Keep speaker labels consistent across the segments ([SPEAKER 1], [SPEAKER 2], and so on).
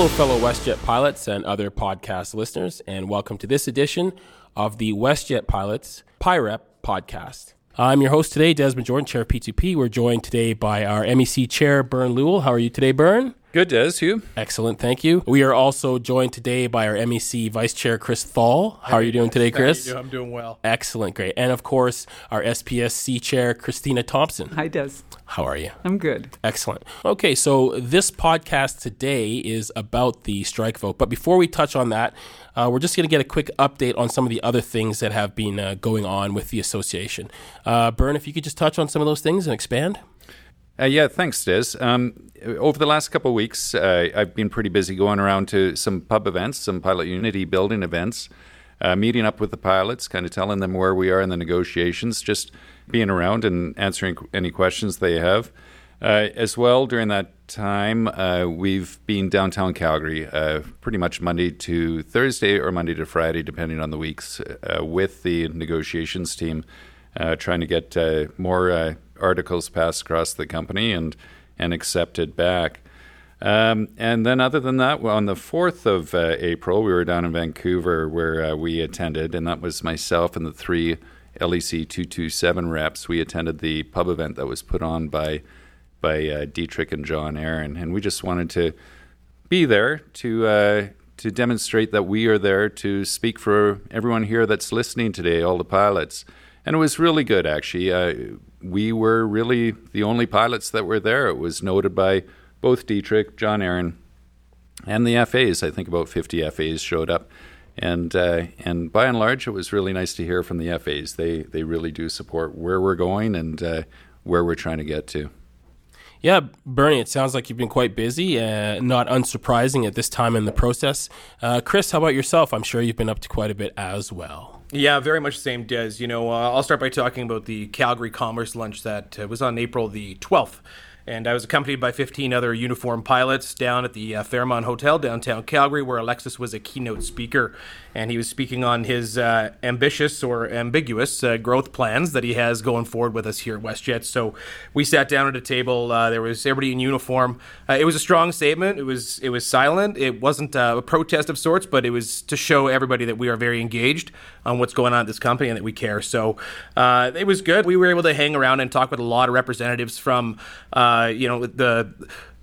[SPEAKER 1] Hello, fellow WestJet pilots and other podcast listeners, and welcome to this edition of the WestJet Pilots PIREP podcast. I'm your host today, Desmond Jordan, Chair of P2P. We're joined today by our MEC Chair, Bern Lewall. How are you today, Bern?
[SPEAKER 2] Good, Des. You?
[SPEAKER 1] Excellent, thank you. We are also joined today by our MEC Vice Chair, Chris Tholl. How are you doing today, Chris?
[SPEAKER 3] How you doing? I'm doing well.
[SPEAKER 1] Excellent, great. And of course, our SPSC Chair, Christina Thomson.
[SPEAKER 4] Hi, Des.
[SPEAKER 1] How are you?
[SPEAKER 4] I'm good.
[SPEAKER 1] Excellent. Okay, so this podcast today is about the strike vote. But before we touch on that, uh, we're just going to get a quick update on some of the other things that have been uh, going on with the association. Uh, Bern, if you could just touch on some of those things and expand.
[SPEAKER 2] Uh, yeah, thanks, Des. Um, over the last couple of weeks, uh, I've been pretty busy going around to some pub events, some pilot unity building events, uh, meeting up with the pilots, kind of telling them where we are in the negotiations, just being around and answering any questions they have. Uh, as well, during that time, uh, we've been downtown Calgary uh, pretty much Monday to Thursday or Monday to Friday, depending on the weeks, with the negotiations team, trying to get more articles passed across the company and and accepted back. Um, and then, other than that, well, on the 4th of uh, April, we were down in Vancouver where uh, we attended, and that was myself and the three LEC 227 reps. We attended the pub event that was put on by, by uh, Diederik and John Aaron, and we just wanted to be there to, uh, to demonstrate that we are there to speak for everyone here that's listening today, all the pilots. And it was really good, actually. Uh, we were really the only pilots that were there. It was noted by both Diederik, John Aaron, and the FAs. I think about 50 FAs showed up. And uh, and by and large, it was really nice to hear from the FAs. They they really do support where we're going and uh, where we're trying to get to.
[SPEAKER 1] Yeah, Bernie, it sounds like you've been quite busy, uh, not unsurprising at this time in the process. Uh, Chris, how about yourself? I'm sure you've been up to quite a bit as well.
[SPEAKER 3] Yeah, very much the same, Des. You know, uh, I'll start by talking about the Calgary Commerce Lunch that uh, was on April the 12th and I was accompanied by 15 other uniformed pilots down at the uh, Fairmont Hotel downtown Calgary, where Alexis was a keynote speaker, and he was speaking on his uh, ambitious or ambiguous uh, growth plans that he has going forward with us here at WestJet. So we sat down at a table. Uh, there was everybody in uniform. Uh, it was a strong statement. It was it was silent. It wasn't uh, a protest of sorts, but it was to show everybody that we are very engaged on what's going on at this company and that we care. So it was good. We were able to hang around and talk with a lot of representatives from. Uh, you know, the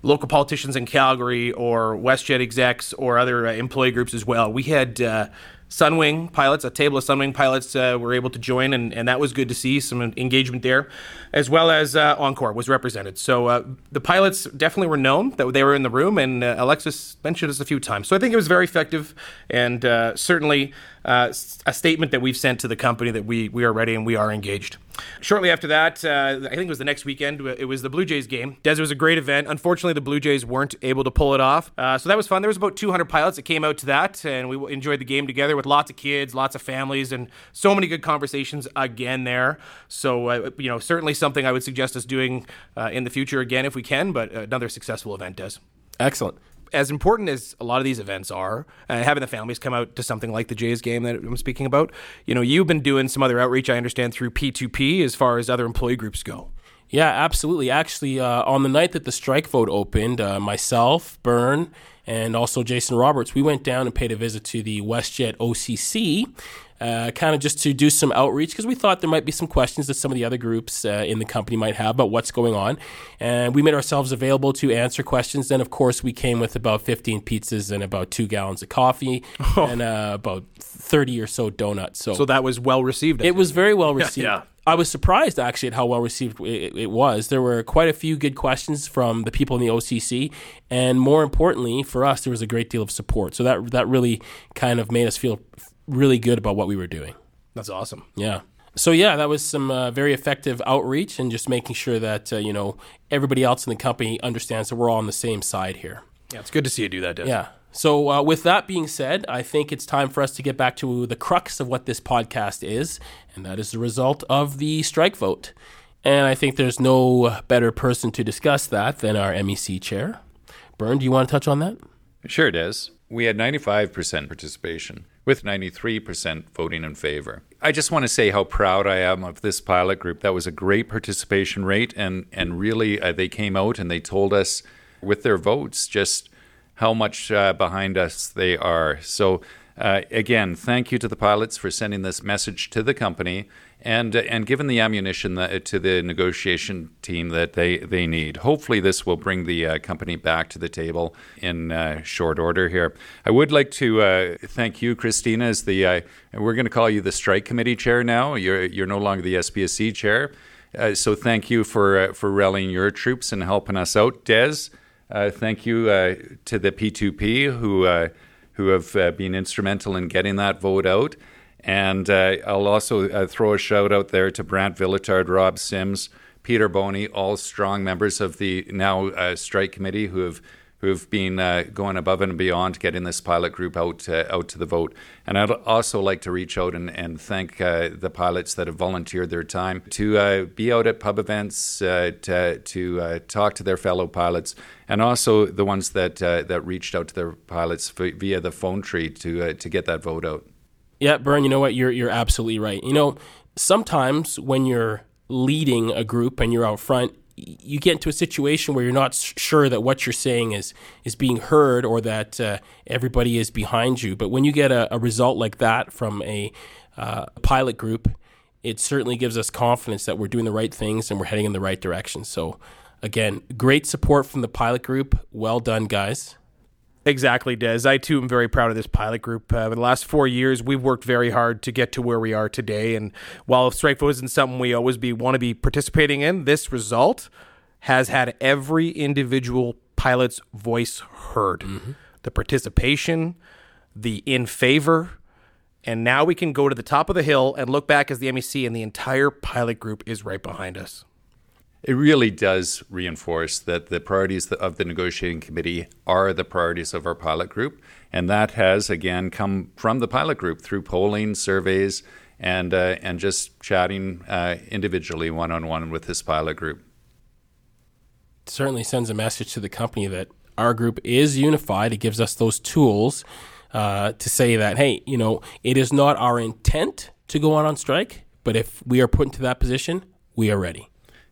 [SPEAKER 3] local politicians in Calgary or WestJet execs or other uh, employee groups as well. We had uh, Sunwing pilots, a table of Sunwing pilots uh, were able to join, and, and that was good to see some engagement there, as well as uh, Encore was represented. So uh, the pilots definitely were known that they were in the room, and uh, Alexis mentioned us a few times. So I think it was very effective, and uh, certainly uh, a statement that we've sent to the company that we we are ready and we are engaged. Shortly after that, uh, I think it was the next weekend. It was the Blue Jays game. Desert was a great event. Unfortunately, the Blue Jays weren't able to pull it off. Uh, so that was fun. There was about 200 pilots that came out to that, and we enjoyed the game together with lots of kids, lots of families, and so many good conversations again there. So uh, you know, certainly something I would suggest us doing uh, in the future again if we can. But another successful event, Des.
[SPEAKER 1] Excellent
[SPEAKER 3] as important as a lot of these events are, uh, having the families come out to something like the Jays game that I'm speaking about, you know, you've been doing some other outreach, I understand, through P2P as far as other employee groups go.
[SPEAKER 1] Yeah, absolutely. Actually, uh, on the night that the strike vote opened, uh, myself, Bern, and also Jason Roberts, we went down and paid a visit to the WestJet OCC uh, kind of just to do some outreach because we thought there might be some questions that some of the other groups uh, in the company might have about what's going on. And we made ourselves available to answer questions. Then, of course, we came with about 15 pizzas and about two gallons of coffee oh. and uh, about 30 or so donuts. So,
[SPEAKER 3] so that was well received.
[SPEAKER 1] it was very well received.
[SPEAKER 3] yeah.
[SPEAKER 1] I was surprised actually at how well received it, it, was. There were quite a few good questions from the people in the OCC, and more importantly for us, there was a great deal of support. So that that really kind of made us feel really good about what we were doing.
[SPEAKER 3] That's awesome.
[SPEAKER 1] Yeah. So yeah, that was some uh, very effective outreach and just making sure that uh, you know everybody else in the company understands that we're all on the same side here.
[SPEAKER 3] Yeah, it's good to see you do that, Dave.
[SPEAKER 1] Yeah. So uh, with that being said, I think it's time for us to get back to the crux of what this podcast is, and that is the result of the strike vote. And I think there's no better person to discuss that than our MEC chair. Bern, do you want to touch on that?
[SPEAKER 2] Sure, it is. We had 95% participation with 93% voting in favor. I just want to say how proud I am of this pilot group. That was a great participation rate, and, and really uh, they came out and they told us with their votes just how much uh, behind us they are. So, uh, again, thank you to the pilots for sending this message to the company and uh, and given the ammunition that, to the negotiation team that they, they need. Hopefully, this will bring the uh, company back to the table in uh, short order here. I would like to uh, thank you, Christina, as the uh, we're going to call you the strike committee chair now. You're you're no longer the SPSC chair. So thank you for for rallying your troops and helping us out, Des. thank you to the P2P who who have been instrumental in getting that vote out. And uh, I'll also uh, throw a shout out there to Brant Villitard, Rob Sims, Peter Boney, all strong members of the now uh, strike committee who have who've been uh, going above and beyond getting this pilot group out uh, out to the vote. And I'd also like to reach out and, and thank uh, the pilots that have volunteered their time to be out at pub events, to, to talk to their fellow pilots, and also the ones that that reached out to their pilots via the phone tree to to get that vote out.
[SPEAKER 1] Yeah, Bern, you know what? You're you're absolutely right. You know, sometimes when you're leading a group and you're out front, you get into a situation where you're not sure that what you're saying is is being heard or that uh, everybody is behind you. But when you get a, a result like that from a uh, pilot group, it certainly gives us confidence that we're doing the right things and we're heading in the right direction. So, again, great support from the pilot group. Well done, guys.
[SPEAKER 3] Exactly, Des. I too am very proud of this pilot group. Uh, the last four years, we've worked very hard to get to where we are today. And while strike isn't something we always be want to be participating in, this result has had every individual pilot's voice heard. Mm-hmm. The participation, the in favor, and now we can go to the top of the hill and look back as the MEC, and the entire pilot group is right behind us.
[SPEAKER 2] It really does reinforce that the priorities of the negotiating committee are the priorities of our pilot group. And that has, again, come from the pilot group through polling, surveys, and, uh, and just chatting uh, individually one on one with this pilot group.
[SPEAKER 1] It certainly sends a message to the company that our group is unified. It gives us those tools uh, to say that, hey, you know, it is not our intent to go on on strike, but if we are put into that position, we are ready.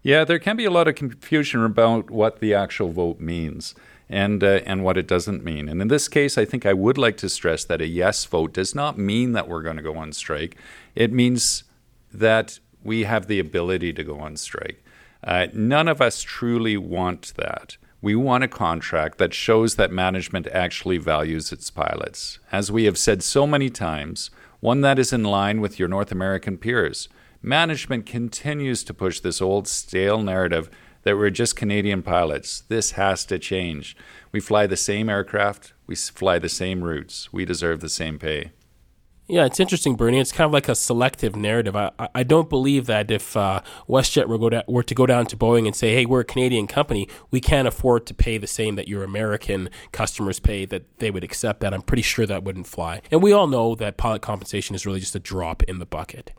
[SPEAKER 2] Yeah, there can be a lot of confusion about what the actual vote means and uh, and what it doesn't mean. And in this case, I think I would like to stress that a yes vote does not mean that we're going to go on strike. It means that we have the ability to go on strike. Uh, none of us truly want that. We want a contract that shows that management actually values its pilots. As we have said so many times, one that is in line with your North American peers management continues to push this old stale narrative that we're just Canadian pilots. This has to change. We fly the same aircraft, we fly the same routes, we deserve the same pay.
[SPEAKER 1] Yeah, it's interesting, Bernie. It's kind of like a selective narrative. I, I don't believe that if uh, WestJet were, go down, were to go down to Boeing and say, hey, we're a Canadian company, we can't afford to pay the same that your American customers pay, that they would accept that. I'm pretty sure that wouldn't fly. And we all know that pilot compensation is really just a drop in the bucket.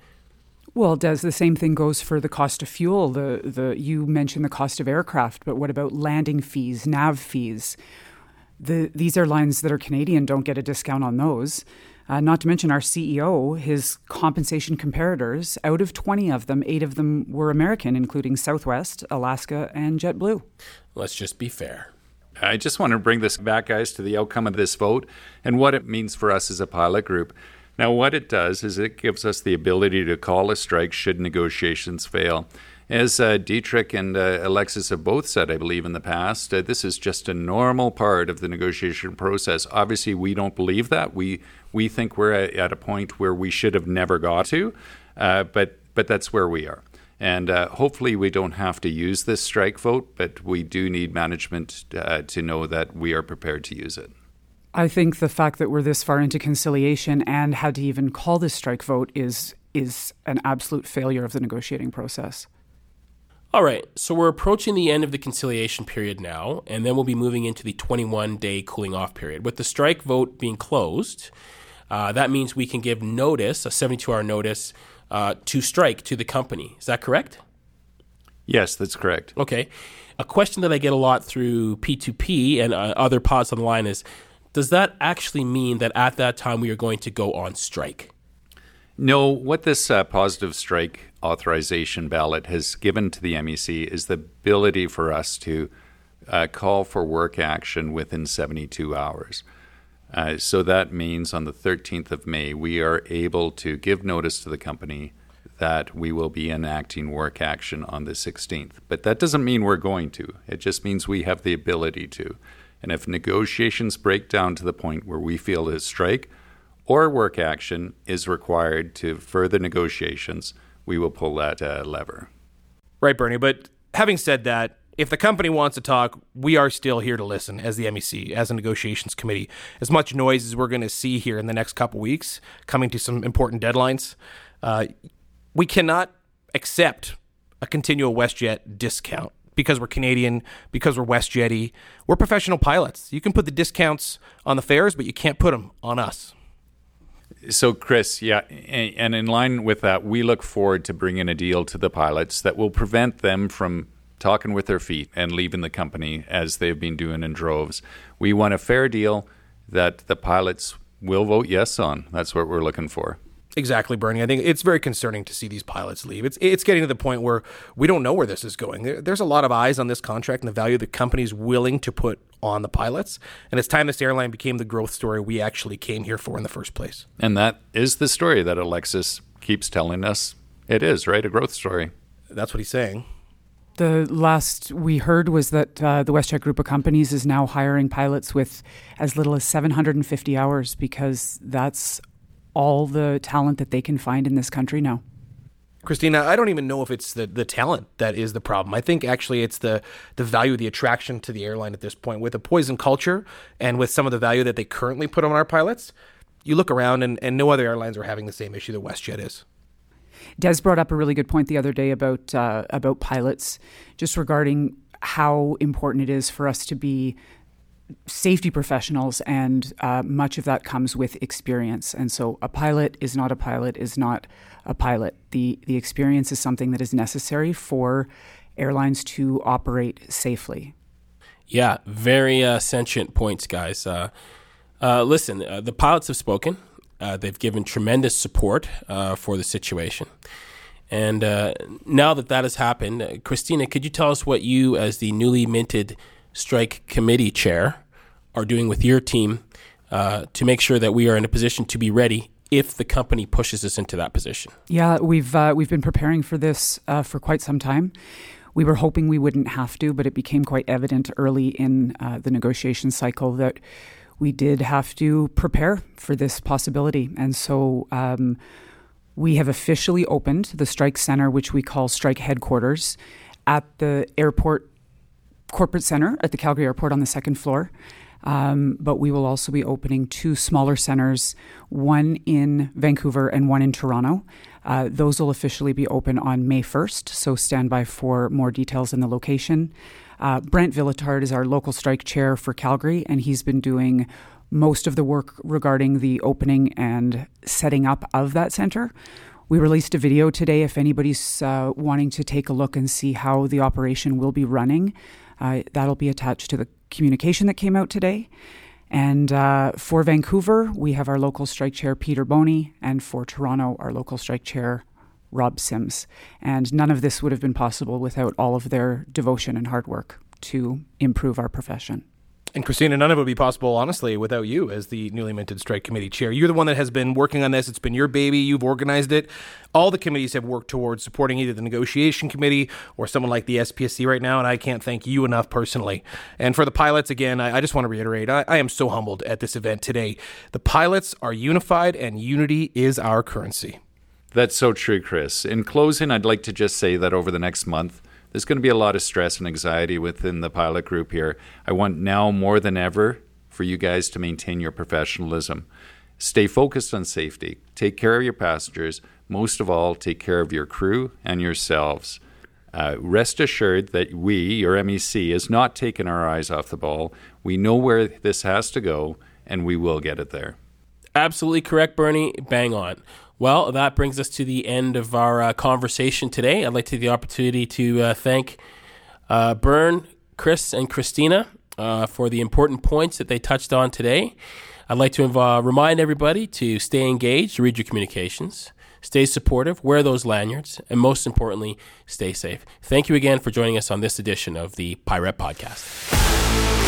[SPEAKER 4] Well, Des the same thing goes for the cost of fuel? The the you mentioned the cost of aircraft, but what about landing fees, nav fees? The these airlines that are Canadian don't get a discount on those. Uh, not to mention our CEO, his compensation comparators. Out of twenty of them, eight of them were American, including Southwest, Alaska, and JetBlue.
[SPEAKER 1] Let's just be fair.
[SPEAKER 2] I just want to bring this back, guys, to the outcome of this vote and what it means for us as a pilot group. Now, what it does is it gives us the ability to call a strike should negotiations fail. As uh, Diederik and uh, Alexis have both said, I believe, in the past, uh, this is just a normal part of the negotiation process. Obviously, we don't believe that. We we think we're at, a point where we should have never got to, uh, but but that's where we are. And uh, hopefully, we don't have to use this strike vote, but we do need management uh, to know that we are prepared to use it.
[SPEAKER 4] I think the fact that we're this far into conciliation and had to even call this strike vote is is an absolute failure of the negotiating process.
[SPEAKER 1] All right, so we're approaching the end of the conciliation period now, and then we'll be moving into the 21 day cooling off period. With the strike vote being closed, uh, that means we can give notice, a 72 hour notice, uh, to strike to the company. Is that correct?
[SPEAKER 2] Yes, that's correct.
[SPEAKER 1] Okay. A question that I get a lot through P2P and uh, other pods online is does that actually mean that at that time we are going to go on strike?
[SPEAKER 2] No, what this uh, positive strike authorization ballot has given to the MEC is the ability for us to uh, call for work action within 72 hours. Uh, so that means on the 13th of May, we are able to give notice to the company that we will be enacting work action on the 16th. But that doesn't mean we're going to, it just means we have the ability to. And if negotiations break down to the point where we feel a strike or work action is required to further negotiations, we will pull that uh, lever.
[SPEAKER 3] Right, Bernie. But having said that, if the company wants to talk, we are still here to listen as the MEC, as a negotiations committee. As much noise as we're going to see here in the next couple weeks, coming to some important deadlines, uh, we cannot accept a continual WestJet discount because we're Canadian, because we're WestJetty. We're professional pilots. You can put the discounts on the fares, but you can't put them on us.
[SPEAKER 2] So, Chris, yeah, and in line with that, we look forward to bringing a deal to the pilots that will prevent them from talking with their feet and leaving the company as they've been doing in droves. We want a fair deal that the pilots will vote yes on. That's what we're looking for.
[SPEAKER 3] Exactly, Bernie. I think it's very concerning to see these pilots leave. It's it's getting to the point where we don't know where this is going. There, there's a lot of eyes on this contract and the value the company's willing to put on the pilots. And it's time this airline became the growth story we actually came here for in the first place.
[SPEAKER 2] And that is the story that Alexis keeps telling us it is, right? A growth story.
[SPEAKER 3] That's what he's saying.
[SPEAKER 4] The last we heard was that uh, the WestJet group of companies is now hiring pilots with as little as 750 hours because that's all the talent that they can find in this country now.
[SPEAKER 3] Christina, I don't even know if it's the, the talent that is the problem. I think actually it's the the value, the attraction to the airline at this point. With a poison culture and with some of the value that they currently put on our pilots, you look around and, and no other airlines are having the same issue that WestJet is.
[SPEAKER 4] Des brought up a really good point the other day about uh, about pilots, just regarding how important it is for us to be safety professionals, and uh, much of that comes with experience. And so, a pilot is not a pilot is not a pilot. the The experience is something that is necessary for airlines to operate safely.
[SPEAKER 1] Yeah, very uh, sentient points, guys. Uh, uh listen, uh, the pilots have spoken. Uh, they've given tremendous support for the situation. And now that that has happened, Christina, could you tell us what you, as the newly minted strike committee chair are doing with your team uh, to make sure that we are in a position to be ready if the company pushes us into that position?
[SPEAKER 4] Yeah, we've uh, we've been preparing for this uh, for quite some time. We were hoping we wouldn't have to, but it became quite evident early in uh, the negotiation cycle that we did have to prepare for this possibility, and so. Um, we have officially opened the strike center, which we call strike headquarters, at the airport corporate center at the Calgary Airport on the second floor. Um, but we will also be opening two smaller centers, one in Vancouver and one in Toronto. Uh, those will officially be open on May 1st, so stand by for more details in the location. Uh, Brent Villotard is our local strike chair for Calgary, and he's been doing most of the work regarding the opening and setting up of that center. We released a video today if anybody's uh, wanting to take a look and see how the operation will be running. Uh, that'll be attached to the communication that came out today. And uh, for Vancouver, we have our local strike chair, Peter Boney, and for Toronto, our local strike chair, Rob Sims. And none of this would have been possible without all of their devotion and hard work to improve our profession.
[SPEAKER 3] And Christina, none of it would be possible, honestly, without you as the newly minted strike committee chair. You're the one that has been working on this. It's been your baby. You've organized it. All the committees have worked towards supporting either the negotiation committee or someone like the SPSC right now. And I can't thank you enough personally. And for the pilots, again, I, I just want to reiterate I, I am so humbled at this event today. The pilots are unified, and unity is our currency.
[SPEAKER 2] That's so true, Chris. In closing, I'd like to just say that over the next month, there's going to be a lot of stress and anxiety within the pilot group here. I want now more than ever for you guys to maintain your professionalism. Stay focused on safety. Take care of your passengers. Most of all, take care of your crew and yourselves. Uh, rest assured that we, your MEC, is not taking our eyes off the ball. We know where this has to go, and we will get it there.
[SPEAKER 1] Absolutely correct, Bernie. Bang on. Well, that brings us to the end of our uh, conversation today. I'd like to take the opportunity to uh, thank uh, Bern, Chris, and Christina uh, for the important points that they touched on today. I'd like to uh, remind everybody to stay engaged, read your communications, stay supportive, wear those lanyards, and most importantly, stay safe. Thank you again for joining us on this edition of the PIREP Podcast.